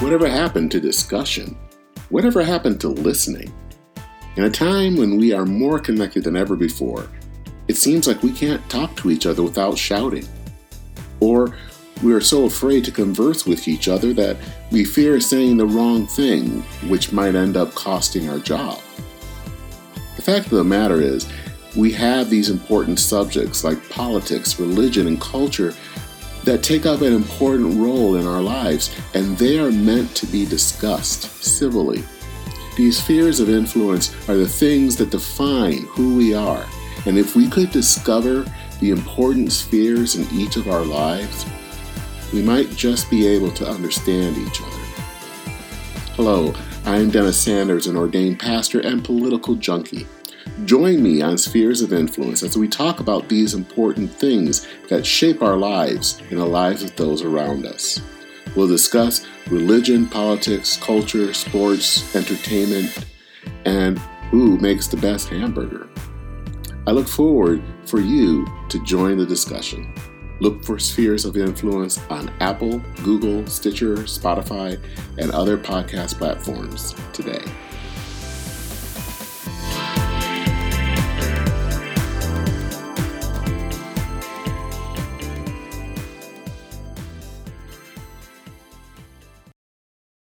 Whatever happened to discussion? Whatever happened to listening? In a time when we are more connected than ever before, it seems like we can't talk to each other without shouting. Or we are so afraid to converse with each other that we fear saying the wrong thing, which might end up costing our job. The fact of the matter is, we have these important subjects like politics, religion, and culture that take up an important role in our lives, and they are meant to be discussed civilly. These spheres of influence are the things that define who we are, and if we could discover the important spheres in each of our lives, we might just be able to understand each other. Hello, I'm Dennis Sanders, an ordained pastor and political junkie. Join me on Spheres of Influence as we talk about these important things that shape our lives and the lives of those around us. We'll discuss religion, politics, culture, sports, entertainment, and who makes the best hamburger. I look forward for you to join the discussion. Look for Spheres of Influence on Apple, Google, Stitcher, Spotify, and other podcast platforms today.